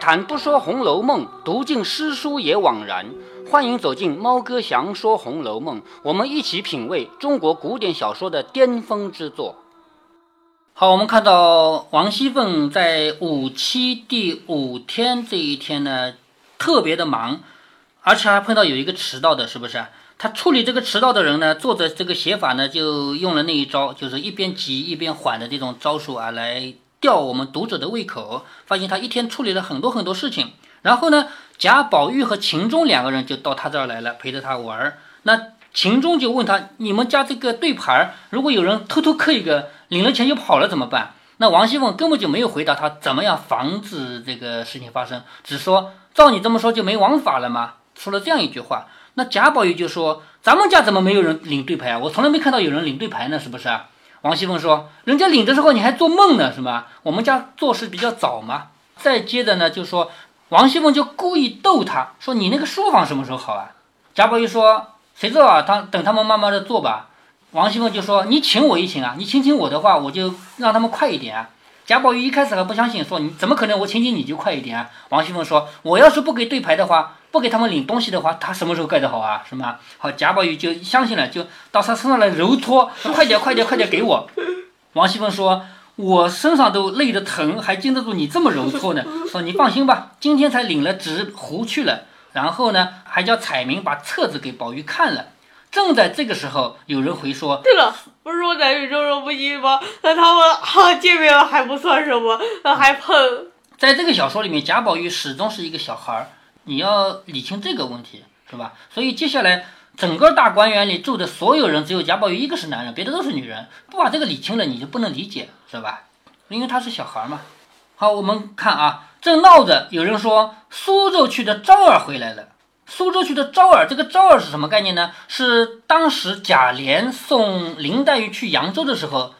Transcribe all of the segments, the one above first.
谈不说《红楼梦》，读尽诗书也枉然。欢迎走进猫哥祥说《红楼梦》，我们一起品味中国古典小说的巅峰之作。好，我们看到王熙凤在五七第五天这一天呢，特别的忙，而且还碰到有一个迟到的，是不是？他处理这个迟到的人呢，作者这个写法呢，就用了那一招，就是一边急一边缓的这种招数啊，来。吊我们读者的胃口，发现他一天处理了很多很多事情。然后呢，贾宝玉和秦钟两个人就到他这儿来了，陪着他玩儿。那秦钟就问他：“你们家这个对牌，如果有人偷偷刻一个，领了钱就跑了怎么办？”那王熙凤根本就没有回答他怎么样防止这个事情发生，只说：“照你这么说，就没王法了吗？”说了这样一句话。那贾宝玉就说：“咱们家怎么没有人领对牌啊？我从来没看到有人领对牌呢，是不是啊？”王熙凤说：“人家领的时候你还做梦呢，是吗？我们家做事比较早嘛。”再接着呢，就说王熙凤就故意逗他说：“你那个书房什么时候好啊？”贾宝玉说：“谁知道啊？他等他们慢慢的做吧。”王熙凤就说：“你请我一请啊，你请请我的话，我就让他们快一点啊。”贾宝玉一开始还不相信，说：“你怎么可能？我请请你就快一点啊？”王熙凤说：“我要是不给对牌的话。”不给他们领东西的话，他什么时候盖得好啊？是吗？好，贾宝玉就相信了，就到他身上来揉搓，快点，快点，快点给我。王熙凤说：“我身上都累得疼，还经得住你这么揉搓呢？”说：“你放心吧，今天才领了纸糊去了，然后呢，还叫彩明把册子给宝玉看了。”正在这个时候，有人回说：“对了，不是说男女授受不亲吗？那他们好见面了还不算什么，那还碰？”在这个小说里面，贾宝玉始终是一个小孩儿。你要理清这个问题，是吧？所以接下来整个大观园里住的所有人，只有贾宝玉一个是男人，别的都是女人。不把这个理清了，你就不能理解，是吧？因为他是小孩嘛。好，我们看啊，正闹着，有人说苏州去的昭儿回来了。苏州去的昭儿，这个昭儿是什么概念呢？是当时贾琏送林黛玉去扬州的时候，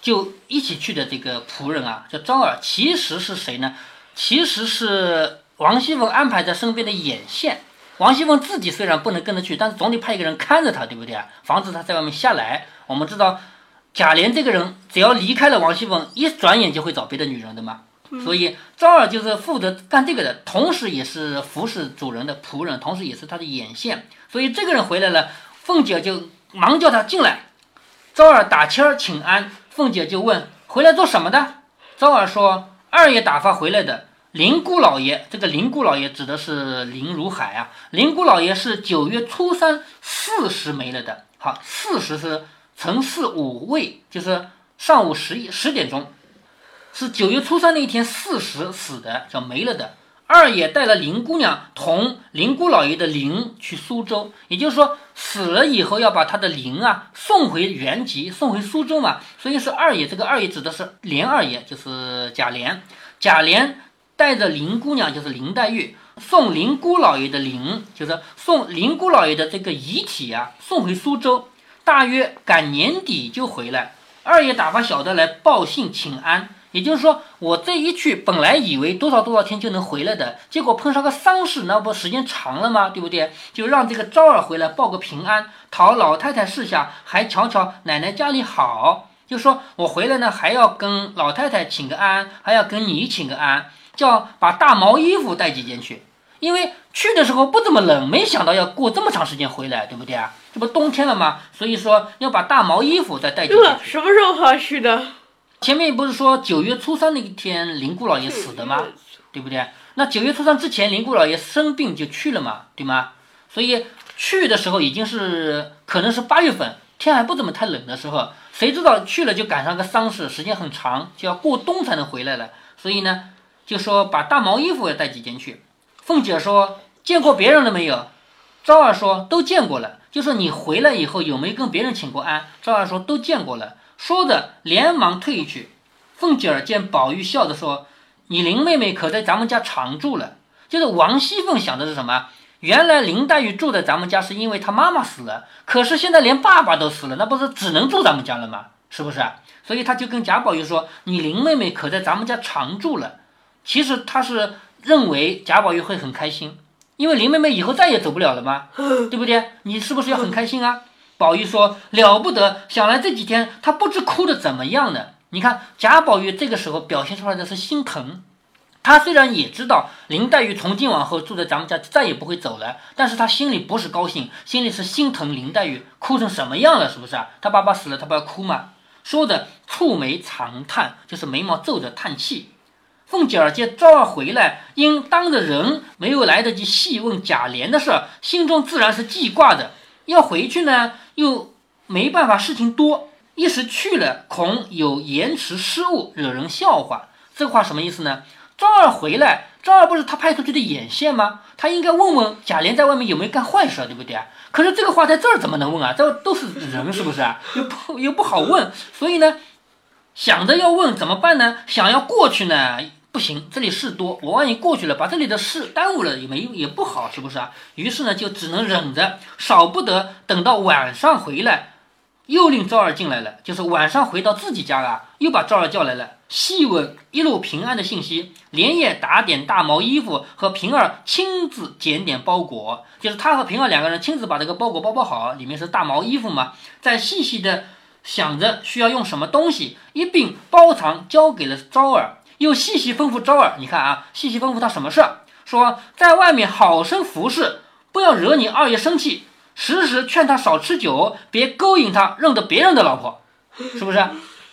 就一起去的这个仆人啊，叫昭儿。其实是谁呢？其实是。王熙凤安排在身边的眼线，王熙凤自己虽然不能跟着去，但是总得派一个人看着她，对不对啊？防止她在外面下来。我们知道贾琏这个人，只要离开了王熙凤，一转眼就会找别的女人的嘛。所以昭儿就是负责干这个的，同时也是服侍主人的仆人，同时也是他的眼线。所以这个人回来了，凤姐就忙叫他进来。昭儿打签儿请安，凤姐就问回来做什么的？昭儿说二爷打发回来的。林姑老爷，这个林姑老爷指的是林如海啊。林姑老爷是九月初三巳时没了的。好，巳时是辰巳午未，就是上午十一十点钟，是九月初三那一天巳时死的，叫没了的。二爷带了林姑娘同林姑老爷的灵去苏州，也就是说死了以后要把他的灵啊送回原籍，送回苏州嘛。所以是二爷，这个二爷指的是连二爷，就是贾琏，贾琏。带着林姑娘，就是林黛玉，送林姑老爷的灵，就是送林姑老爷的这个遗体啊，送回苏州，大约赶年底就回来。二爷打发小的来报信请安，也就是说，我这一去，本来以为多少多少天就能回来的，结果碰上个丧事，那不时间长了吗？对不对？就让这个昭儿回来报个平安，讨老太太示下，还瞧瞧奶奶家里好，就说我回来呢，还要跟老太太请个安，还要跟你请个安。叫把大毛衣服带几件去，因为去的时候不怎么冷，没想到要过这么长时间回来，对不对啊？这不冬天了吗？所以说要把大毛衣服再带几件。什么时候好去的？前面不是说九月初三那一天林姑老爷死的吗？对不对？那九月初三之前林姑老爷生病就去了嘛，对吗？所以去的时候已经是可能是八月份，天还不怎么太冷的时候，谁知道去了就赶上个丧事，时间很长，就要过冬才能回来了。所以呢。就说把大毛衣服也带几件去。凤姐说见过别人了没有？昭儿说都见过了。就说你回来以后有没有跟别人请过安？昭儿说都见过了。说着连忙退去。凤姐儿见宝玉笑着说：“你林妹妹可在咱们家常住了。”就是王熙凤想的是什么？原来林黛玉住在咱们家是因为她妈妈死了，可是现在连爸爸都死了，那不是只能住咱们家了吗？是不是？所以她就跟贾宝玉说：“你林妹妹可在咱们家常住了。”其实他是认为贾宝玉会很开心，因为林妹妹以后再也走不了了嘛？对不对？你是不是要很开心啊？宝玉说了不得，想来这几天他不知哭的怎么样呢？你看贾宝玉这个时候表现出来的是心疼，他虽然也知道林黛玉从今往后住在咱们家再也不会走了，但是他心里不是高兴，心里是心疼林黛玉，哭成什么样了？是不是啊？他爸爸死了，他不要哭吗？说着蹙眉长叹，就是眉毛皱着叹气。凤姐儿见昭儿回来，因当着人没有来得及细问贾琏的事，心中自然是记挂的。要回去呢，又没办法，事情多，一时去了，恐有延迟失误，惹人笑话。这话什么意思呢？昭儿回来，昭儿不是他派出去的眼线吗？他应该问问贾琏在外面有没有干坏事，对不对啊？可是这个话在这儿怎么能问啊？这都是人，是不是啊？又不又不好问，所以呢，想着要问怎么办呢？想要过去呢，不行，这里事多，我万一过去了，把这里的事耽误了也没也不好，是不是啊？于是呢，就只能忍着，少不得等到晚上回来。又令赵儿进来了，就是晚上回到自己家啊，又把赵儿叫来了，细问一路平安的信息，连夜打点大毛衣服，和平儿亲自检点包裹，就是他和平儿两个人亲自把这个包裹包包好，里面是大毛衣服嘛，再细细的想着需要用什么东西，一并包藏交给了昭儿，又细细吩咐昭儿，你看啊，细细吩咐他什么事儿，说在外面好生服侍，不要惹你二爷生气。时时劝他少吃酒，别勾引他认得别人的老婆，是不是？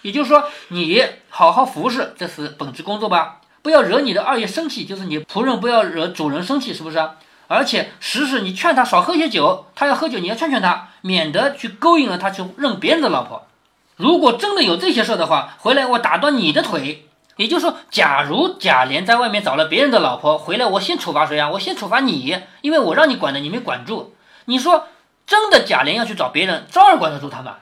也就是说，你好好服侍，这是本职工作吧？不要惹你的二爷生气，就是你仆人不要惹主人生气，是不是？而且时时你劝他少喝些酒，他要喝酒，你要劝劝他，免得去勾引了他去认别人的老婆。如果真的有这些事的话，回来我打断你的腿。也就是说，假如贾琏在外面找了别人的老婆，回来我先处罚谁啊？我先处罚你，因为我让你管的，你没管住。你说真的，贾琏要去找别人，照样管得住他吗？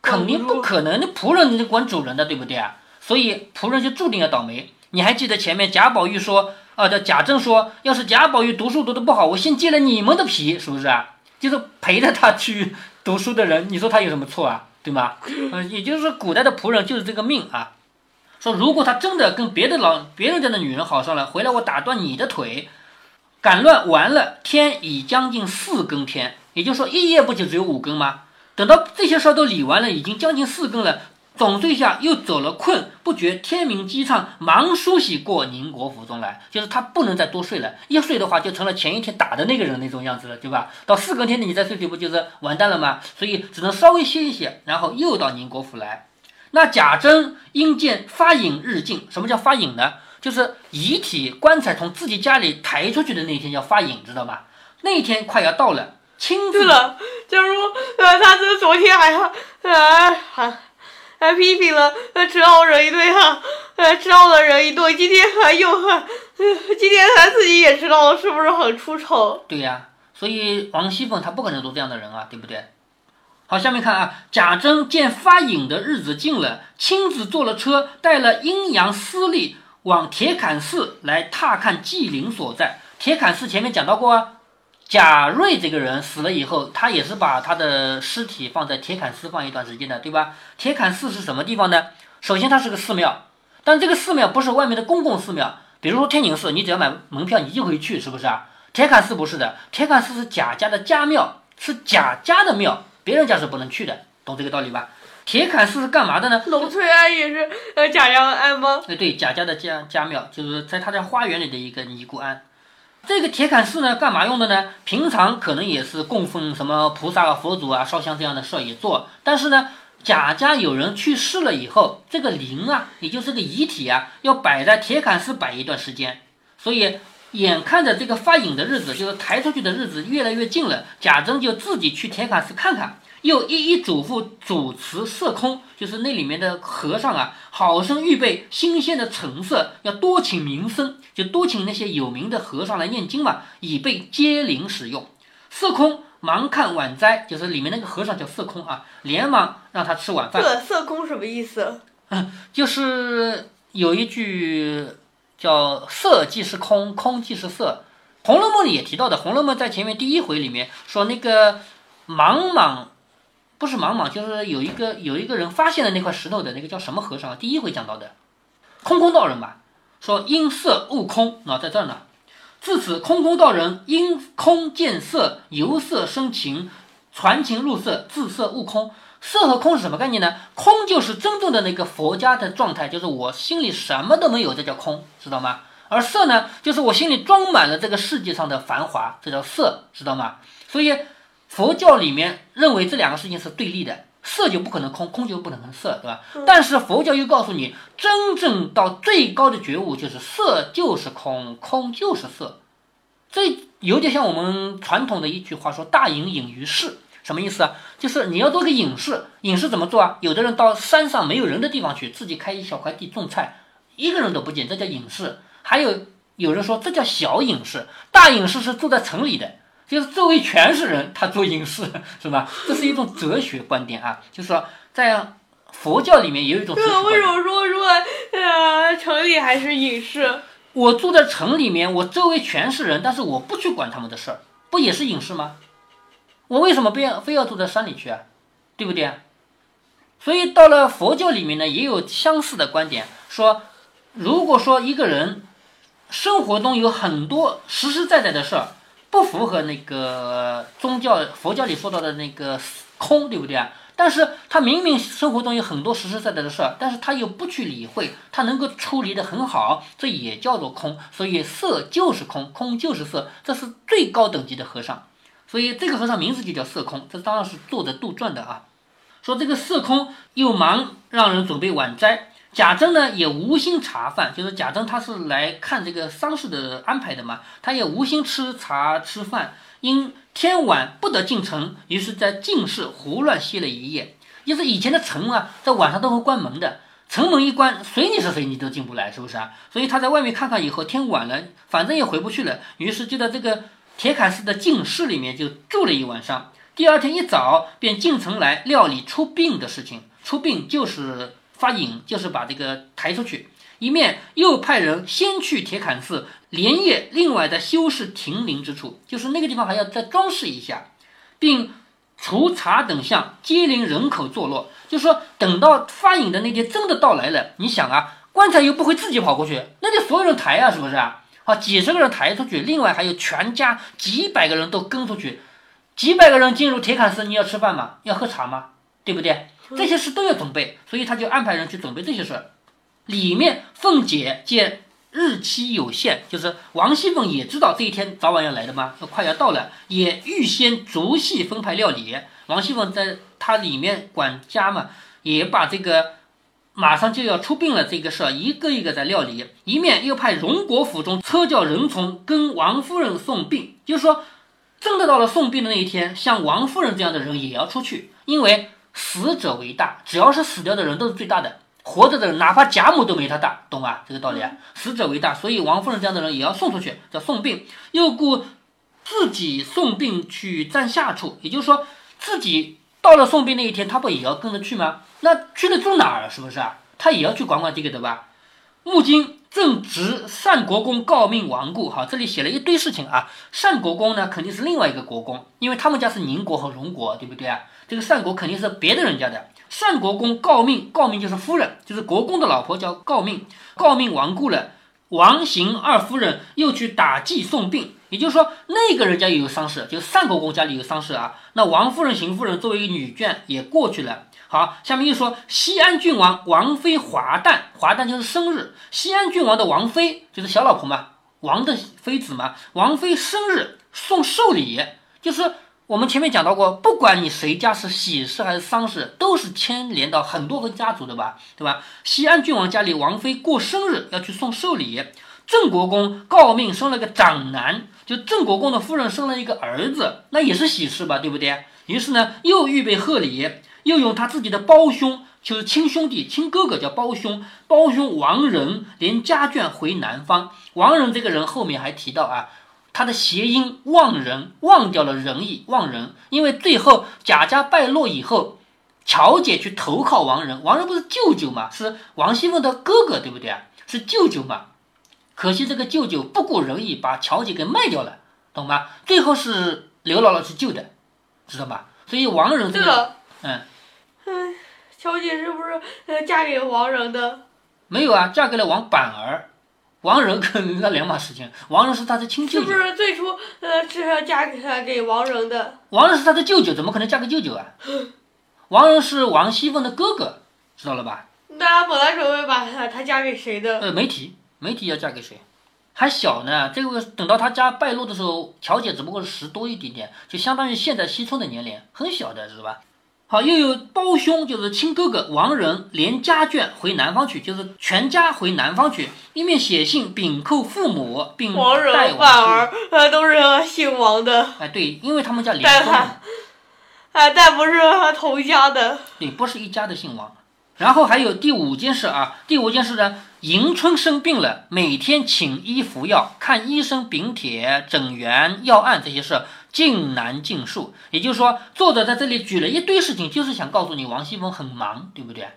肯定不可能。那仆人你管主人的，对不对啊？所以仆人就注定要倒霉。你还记得前面贾宝玉说啊，叫贾政说，要是贾宝玉读书读得不好，我先揭了你们的皮，是不是啊？就是陪着他去读书的人，你说他有什么错啊？对吗？嗯，也就是说，古代的仆人就是这个命啊。说如果他真的跟别的老别人家的女人好上了，回来我打断你的腿。赶乱完了，天已将近四更天，也就是说一夜不就只有五更吗？等到这些事儿都理完了，已经将近四更了，总睡下又走了困，不觉天明鸡唱，忙梳洗过宁国府中来，就是他不能再多睡了，一睡的话就成了前一天打的那个人那种样子了，对吧？到四更天你再睡睡不就是完蛋了吗？所以只能稍微歇一歇，然后又到宁国府来。那贾珍因见发影日近，什么叫发影呢？就是遗体棺材从自己家里抬出去的那天叫发引，知道吗？那天快要到了，亲自了。假如呃，他这昨天还还还还批评了知道人一顿哈，呃，知道了人一顿，今天还又还，今天他自己也知道了，是不是很出丑？对呀，所以王熙凤她不可能做这样的人啊，对不对？好，下面看啊，贾珍见发引的日子近了，亲自坐了车，带了阴阳司隶。往铁槛寺来踏看祭灵所在。铁槛寺前面讲到过啊，贾瑞这个人死了以后，他也是把他的尸体放在铁槛寺放一段时间的，对吧？铁槛寺是什么地方呢？首先它是个寺庙，但这个寺庙不是外面的公共寺庙，比如说天宁寺，你只要买门票你就可以去，是不是啊？铁槛寺不是的，铁槛寺是贾家的家庙，是贾家的庙，别人家是不能去的，懂这个道理吧？铁槛寺是干嘛的呢？龙翠庵也是呃贾家的庵吗？哎，对，贾家的家家庙，就是在他家花园里的一个尼姑庵。这个铁槛寺呢，干嘛用的呢？平常可能也是供奉什么菩萨啊、佛祖啊、烧香这样的事儿也做。但是呢，贾家有人去世了以后，这个灵啊，也就是个遗体啊，要摆在铁槛寺摆一段时间。所以眼看着这个发影的日子，就是抬出去的日子越来越近了，贾珍就自己去铁槛寺看看。又一一嘱咐主持色空，就是那里面的和尚啊，好生预备新鲜的橙色，要多请名僧，就多请那些有名的和尚来念经嘛，以备接灵使用。色空忙看晚斋，就是里面那个和尚叫色空啊，连忙让他吃晚饭。这色空什么意思？嗯，就是有一句叫“色即是空，空即是色”，《红楼梦》里也提到的，《红楼梦》在前面第一回里面说那个茫茫。不是莽莽，就是有一个有一个人发现了那块石头的那个叫什么和尚？第一回讲到的，空空道人吧，说因色悟空啊，在这儿呢。自此，空空道人因空见色，由色生情，传情入色，自色悟空。色和空是什么概念呢？空就是真正的那个佛家的状态，就是我心里什么都没有，这叫空，知道吗？而色呢，就是我心里装满了这个世界上的繁华，这叫色，知道吗？所以佛教里面认为这两个事情是对立的，色就不可能空，空就不可能色，对吧？但是佛教又告诉你，真正到最高的觉悟就是色就是空，空就是色，这有点像我们传统的一句话说“大隐隐于市”，什么意思啊？就是你要做个隐士，隐士怎么做啊？有的人到山上没有人的地方去，自己开一小块地种菜，一个人都不见，这叫隐士。还有有人说这叫小隐士，大隐士是住在城里的，就是周围全是人，他做隐士 是吧？这是一种哲学观点啊，就是说在佛教里面也有一种哲学那为。什么说说呃城里还是隐士？我住在城里面，我周围全是人，但是我不去管他们的事儿，不也是隐士吗？我为什么非要非要住在山里去啊？对不对啊？所以到了佛教里面呢，也有相似的观点，说如果说一个人生活中有很多实实在在的事儿，不符合那个宗教佛教里说到的那个空，对不对啊？但是他明明生活中有很多实实在在的事儿，但是他又不去理会，他能够处理得很好，这也叫做空。所以色就是空，空就是色，这是最高等级的和尚。所以这个和尚名字就叫色空，这当然是作者杜撰的啊。说这个色空又忙让人准备晚斋，贾珍呢也无心茶饭，就是贾珍他是来看这个丧事的安排的嘛，他也无心吃茶吃饭，因天晚不得进城，于是在进室胡乱歇了一夜。就是以前的城啊，在晚上都会关门的，城门一关，随你是谁你都进不来，是不是啊？所以他在外面看看以后，天晚了，反正也回不去了，于是就在这个铁槛寺的净室里面就住了一晚上。第二天一早便进城来料理出殡的事情。出殡就是发引，就是把这个抬出去。一面又派人先去铁槛寺，连夜另外在修饰亭林之处，就是那个地方还要再装饰一下，并除茶等项，接邻人口坐落。就说等到发引的那天真的到来了，你想啊，棺材又不会自己跑过去，那就所有人抬啊，是不是啊？好，几十个人抬出去，另外还有全家几百个人都跟出去，几百个人进入铁槛寺，你要吃饭吗？要喝茶吗？对不对？这些事都要准备，所以他就安排人去准备这些事儿。里面凤姐见日期有限，就是王熙凤也知道这一天早晚要来的嘛，要快要到了，也预先逐细分派料理。王熙凤在她里面管家嘛，也把这个马上就要出殡了这个事儿一个一个在料理，一面又派荣国府中车轿人从跟王夫人送殡，就是说，真的到了送殡的那一天，像王夫人这样的人也要出去，因为死者为大，只要是死掉的人都是最大的。活着的人，哪怕贾母都没他大，懂吧？这个道理啊，死者为大，所以王夫人这样的人也要送出去，叫送殡。又故自己送殡去站下处，也就是说，自己到了送殡那一天，他不也要跟着去吗？那去了住哪儿？是不是啊？他也要去管管这个的吧？穆经正值单国公诰命亡故，哈，这里写了一堆事情啊。单国公呢，肯定是另外一个国公，因为他们家是宁国和荣国，对不对啊？这个单国肯定是别的人家的。单国公诰命，诰命就是夫人，就是国公的老婆叫诰命。诰命亡故了，王邢二夫人又去打祭送殡，也就是说那个人家也有丧事，就是单国公家里有丧事啊。那王夫人、邢夫人作为一个女眷也过去了。好，下面又说西安郡王王妃华诞，华诞就是生日。西安郡王的王妃就是小老婆嘛，王的妃子嘛。王妃生日送寿礼，就是我们前面讲到过，不管你谁家是喜事还是丧事，都是牵连到很多个家族的吧，对吧？西安郡王家里王妃过生日要去送寿礼，郑国公诰命生了个长男，就郑国公的夫人生了一个儿子，那也是喜事吧，对不对？于是呢，又预备贺礼。又用他自己的胞兄，就是亲兄弟、亲哥哥，叫胞兄。胞兄王仁连家眷回南方。王仁这个人后面还提到啊，他的谐音忘人，忘掉了仁义，忘人。因为最后贾家败落以后，乔姐去投靠王仁，王仁不是舅舅嘛，是王熙凤的哥哥，对不对啊？是舅舅嘛。可惜这个舅舅不顾仁义，把乔姐给卖掉了，懂吗？最后是刘姥姥去救的，知道吧？所以王仁这个，这个，嗯。嗯，乔姐是不是呃嫁给王仁的？没有啊，嫁给了王板儿，王仁跟那两码事情。王仁是他的亲舅舅，是不是最初呃是要嫁给他给王仁的？王仁是他的舅舅，怎么可能嫁给舅舅啊？王仁是王熙凤的哥哥，知道了吧？那本来准备把他他嫁给谁的？呃，没提，没提要嫁给谁。还小呢。这个等到他家败落的时候，乔姐只不过是十多一点点，就相当于现在西村的年龄，很小的知道吧？好，又有胞兄，就是亲哥哥王仁，连家眷回南方去，就是全家回南方去，一面写信禀叩父母，并王仁代反而往呃都是姓王的，哎，对，因为他们家连宗嘛，啊，但不是同家的。对，不是一家的姓王。然后还有第五件事啊，第五件事呢，迎春生病了，每天请医服药，看医生禀帖、诊源、药案这些事尽难尽述。也就是说，作者在这里举了一堆事情，就是想告诉你王熙凤很忙，对不对？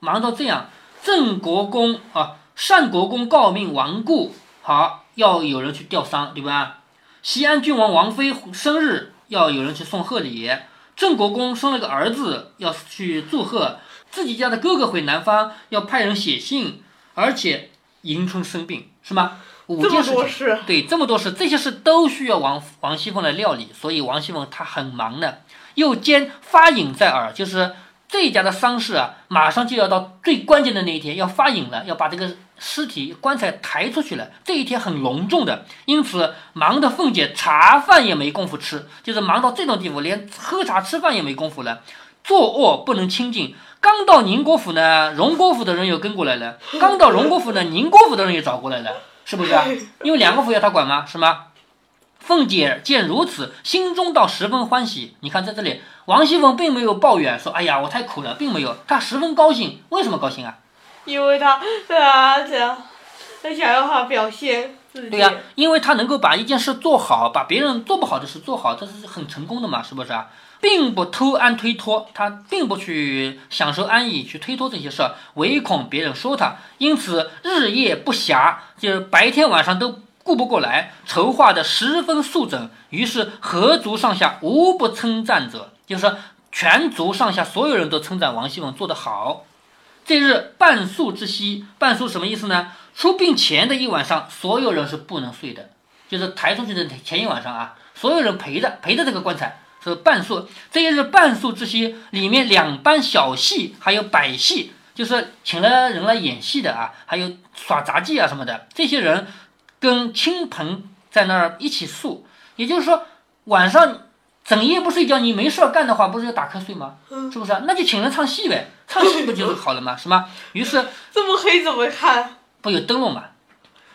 忙到这样，郑国公啊，单国公诰命亡故，好要有人去吊丧，对吧？西安郡王王妃生日要有人去送贺礼，郑国公生了个儿子要去祝贺，自己家的哥哥回南方要派人写信，而且迎春生病是吗？五这么件事情。多事，对，这么多事，这些事都需要王王熙凤来料理，所以王熙凤她很忙的，又兼发引在耳，就是这一家的丧事啊，马上就要到最关键的那一天，要发引了，要把这个尸体棺材抬出去了，这一天很隆重的，因此忙的凤姐茶饭也没工夫吃，就是忙到这种地步，连喝茶吃饭也没工夫了，坐卧不能清静。刚到宁国府呢，荣国府的人又跟过来了；刚到荣国府呢，宁国府的人也找过来了，是不是啊？因为两个府要他管吗？是吗？凤姐见如此，心中倒十分欢喜。你看，在这里，王熙凤并没有抱怨说：“哎呀，我太苦了。”并没有，她十分高兴。为什么高兴啊？因为他啊这样，她想要她表现自己。对呀、因为她能够把一件事做好，把别人做不好的事做好，这是很成功的嘛，是不是啊？并不偷安推脱，他并不去享受安逸，去推脱这些事儿，唯恐别人说他，因此日夜不暇，就是白天晚上都顾不过来，筹划的十分速整。于是合族上下无不称赞者，就是全族上下所有人都称赞王熙凤做得好。这日半宿之夕，半宿什么意思呢？出殡前的一晚上，所有人是不能睡的，就是抬出去的前一晚上啊，所有人陪着陪着这个棺材。是半宿，这些是半宿这些，里面两班小戏，还有百戏，就是请了人来演戏的啊，还有耍杂技啊什么的，这些人跟亲朋在那儿一起宿，也就是说晚上整夜不睡觉，你没事儿干的话，不是要打瞌睡吗？是不是啊？那就请人唱戏呗，唱戏不就是好了吗？是吗？于是 这么黑怎么看？不有灯笼嘛？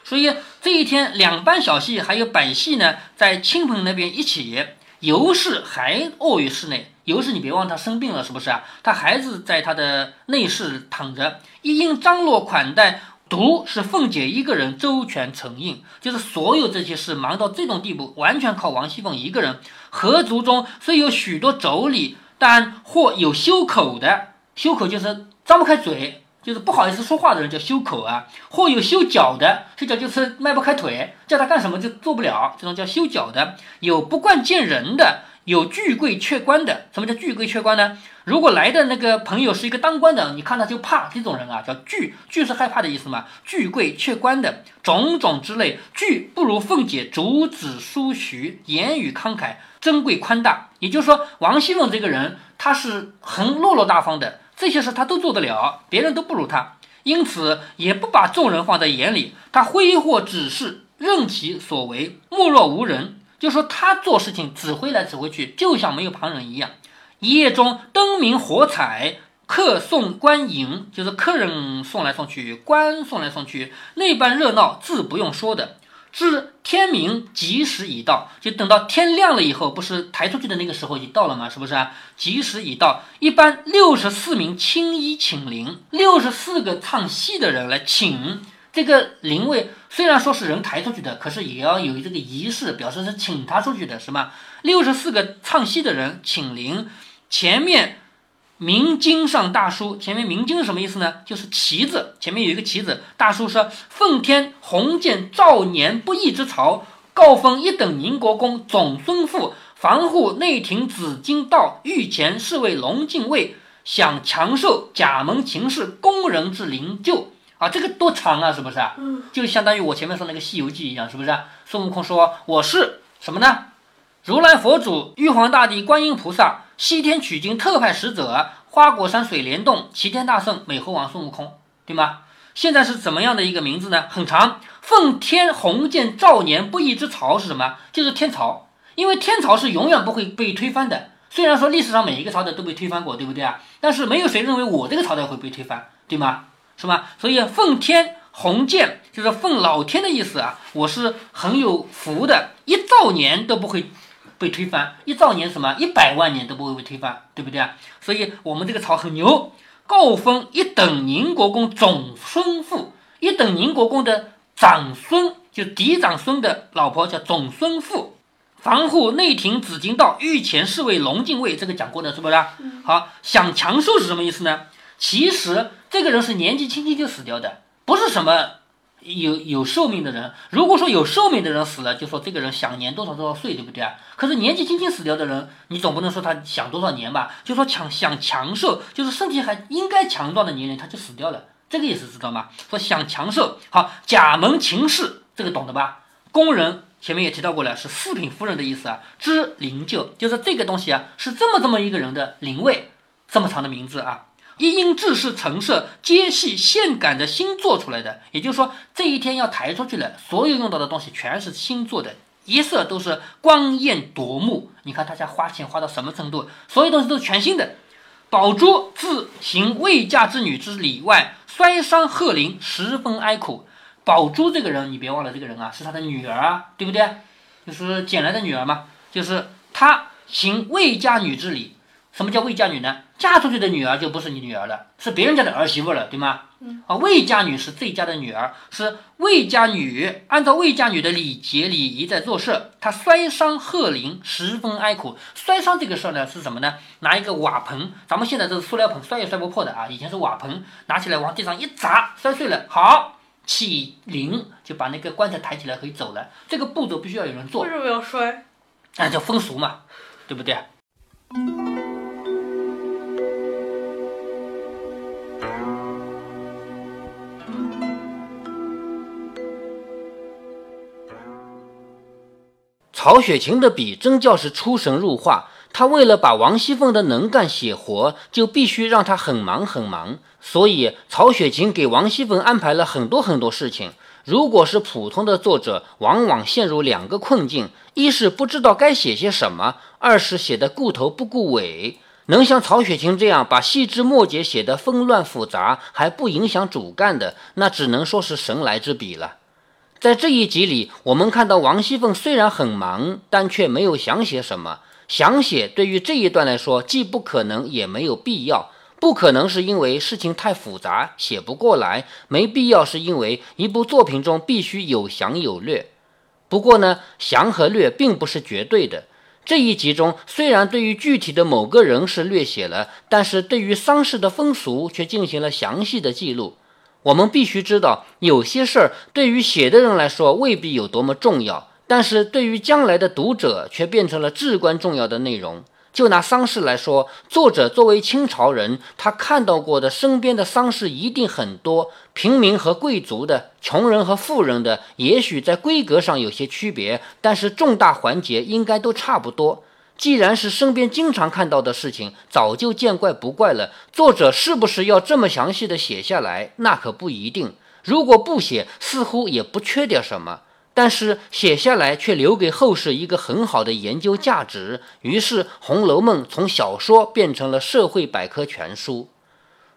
所以这一天两班小戏还有百戏呢，在亲朋那边一起。尤氏还卧于室内，尤氏你别忘他生病了，是不是啊？他孩子在他的内室躺着，一应张罗款待，独是凤姐一个人周全承应，就是所有这些事忙到这种地步，完全靠王熙凤一个人。合族中虽有许多妯娌，但或有休口的，休口就是张不开嘴。就是不好意思说话的人叫修口啊，或有修脚的，修脚就是迈不开腿，叫他干什么就做不了，这种叫修脚的。有不惯见人的，有拒贵却官的。什么叫拒贵却官呢？如果来的那个朋友是一个当官的，你看他就怕，这种人啊叫惧，惧是害怕的意思嘛。拒贵却官的种种之类，惧不如凤姐竹子苏徐，言语慷慨，珍贵宽大。也就是说，王熙凤这个人，她是很落落大方的。这些事他都做得了，别人都不如他，因此也不把众人放在眼里。他挥霍指示，任其所为，目若无人。就说他做事情指挥来指挥去，就像没有旁人一样。一夜中灯明火彩，客送官迎，就是客人送来送去，官送来送去，那般热闹，自不用说的。至天明，吉时已到，就等到天亮了以后，不是抬出去的那个时候已到了吗？是不是啊？吉时已到，一般六十四名青衣请灵，六十四个唱戏的人来请这个灵位。虽然说是人抬出去的，可是也要有这个仪式，表示是请他出去的，是吗？六十四个唱戏的人请灵，前面。明经上大书，前面明经是什么意思呢？就是旗子，前面有一个旗子。大书说：“奉天鸿渐兆年不义之朝，告封一等宁国公总孙父，防护内廷紫金道，御前侍卫龙禁卫，想强受甲门秦氏宫人之灵柩。”啊，这个多长啊，是不是啊？嗯，就相当于我前面说那个《西游记》一样，是不是啊？孙悟空说：“我是什么呢？如来佛祖、玉皇大帝、观音菩萨。”西天取经特派使者，花果山水帘洞齐天大圣美猴王孙悟空，对吗？现在是怎么样的一个名字呢？很长，奉天鸿渐兆年不义之朝是什么？就是天朝，因为天朝是永远不会被推翻的。虽然说历史上每一个朝代都被推翻过，对不对啊？但是没有谁认为我这个朝代会被推翻，对吗？是吧？所以奉天鸿渐就是奉老天的意思啊，我是很有福的，一兆年都不会被推翻，一兆年什么？一百万年都不会被推翻，对不对啊？所以我们这个朝很牛。告封一等宁国公总孙妇，一等宁国公的长孙，就嫡长孙的老婆叫总孙妇。防护内廷紫金道御前侍卫龙禁卫，这个讲过的是不是？好，享强寿是什么意思呢？其实这个人是年纪轻轻就死掉的，不是什么有有寿命的人。如果说有寿命的人死了，就说这个人享年多少多少岁，对不对啊？可是年纪轻轻死掉的人，你总不能说他享多少年吧？就说强享强寿，就是身体还应该强壮的年龄，他就死掉了，这个意思知道吗？说享强寿。好，甲门秦氏，这个懂得吧？工人。前面也提到过了，是四品夫人的意思啊。知灵柩就是这个东西啊，是这么这么一个人的灵位，这么长的名字啊。一因制式陈设，皆系现赶的新做出来的。也就是说，这一天要抬出去了，所有用到的东西全是新做的，一色都是光艳夺目。你看大家花钱花到什么程度？所有东西都是全新的。宝珠自行未嫁之女之礼外，摔伤鹤龄，十分哀苦。宝珠这个人，你别忘了，这个人啊是他的女儿啊，对不对？就是捡来的女儿嘛。就是他行未嫁女之礼。什么叫未嫁女呢？嫁出去的女儿就不是你女儿了，是别人家的儿媳妇了，对吗？嗯。啊，魏家女是这家的女儿，是魏家女，按照魏家女的礼节礼仪在做事。她摔伤鹤龄，十分哀苦。摔伤这个事儿呢是什么呢？拿一个瓦盆，咱们现在这是塑料盆，摔也摔不破的啊。以前是瓦盆，拿起来往地上一砸，摔碎了。好。起灵就把那个棺材抬起来可以走了，这个步骤必须要有人做。为什么要摔？那叫风俗嘛，对不对？曹雪芹的笔真叫是出神入化。他为了把王熙凤的能干写活，就必须让他很忙很忙。所以曹雪芹给王熙凤安排了很多很多事情。如果是普通的作者，往往陷入两个困境：一是不知道该写些什么；二是写的顾头不顾尾。能像曹雪芹这样把细枝末节写得纷乱复杂，还不影响主干的，那只能说是神来之笔了。在这一集里，我们看到王熙凤虽然很忙，但却没有想写什么。想写对于这一段来说，既不可能也没有必要。不可能是因为事情太复杂写不过来，没必要是因为一部作品中必须有详有略。不过呢，详和略并不是绝对的。这一集中虽然对于具体的某个人是略写了，但是对于丧事的风俗却进行了详细的记录。我们必须知道，有些事儿对于写的人来说未必有多么重要。但是对于将来的读者，却变成了至关重要的内容。就拿丧事来说，作者作为清朝人，他看到过的身边的丧事一定很多，平民和贵族的，穷人和富人的，也许在规格上有些区别，但是重大环节应该都差不多。既然是身边经常看到的事情，早就见怪不怪了。作者是不是要这么详细的写下来？那可不一定。如果不写，似乎也不缺点什么。但是写下来却留给后世一个很好的研究价值，于是《红楼梦》从小说变成了社会百科全书。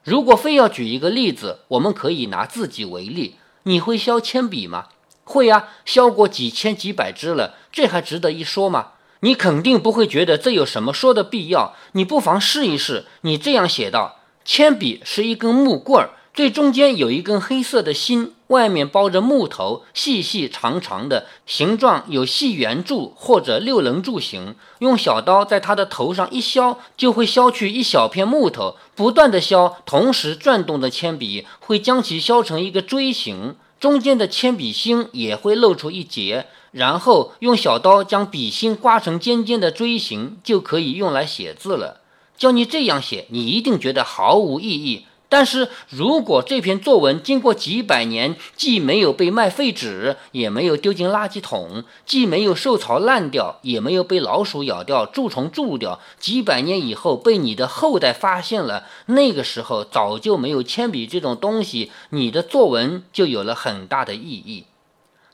如果非要举一个例子，我们可以拿自己为例。你会削铅笔吗？会啊，削过几千几百支了，这还值得一说吗？你肯定不会觉得这有什么说的必要。你不妨试一试，你这样写道：铅笔是一根木棍儿。最中间有一根黑色的芯，外面包着木头，细细长长的，形状有细圆柱或者六棱柱形。用小刀在它的头上一削，就会削去一小片木头。不断的削，同时转动的铅笔会将其削成一个锥形，中间的铅笔芯也会露出一截。然后用小刀将笔芯刮成尖尖的锥形，就可以用来写字了。叫你这样写，你一定觉得毫无意义。但是如果这篇作文经过几百年，既没有被卖废纸，也没有丢进垃圾桶，既没有受潮烂掉，也没有被老鼠咬掉、蛀虫蛀掉，几百年以后被你的后代发现了，那个时候早就没有铅笔这种东西，你的作文就有了很大的意义。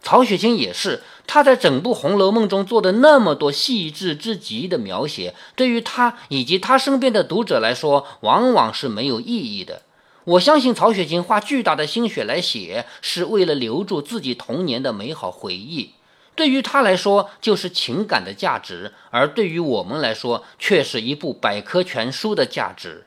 曹雪芹也是，他在整部《红楼梦》中做的那么多细致之极的描写，对于他以及他身边的读者来说，往往是没有意义的。我相信曹雪芹花巨大的心血来写，是为了留住自己童年的美好回忆。对于他来说，就是情感的价值；而对于我们来说，却是一部百科全书的价值。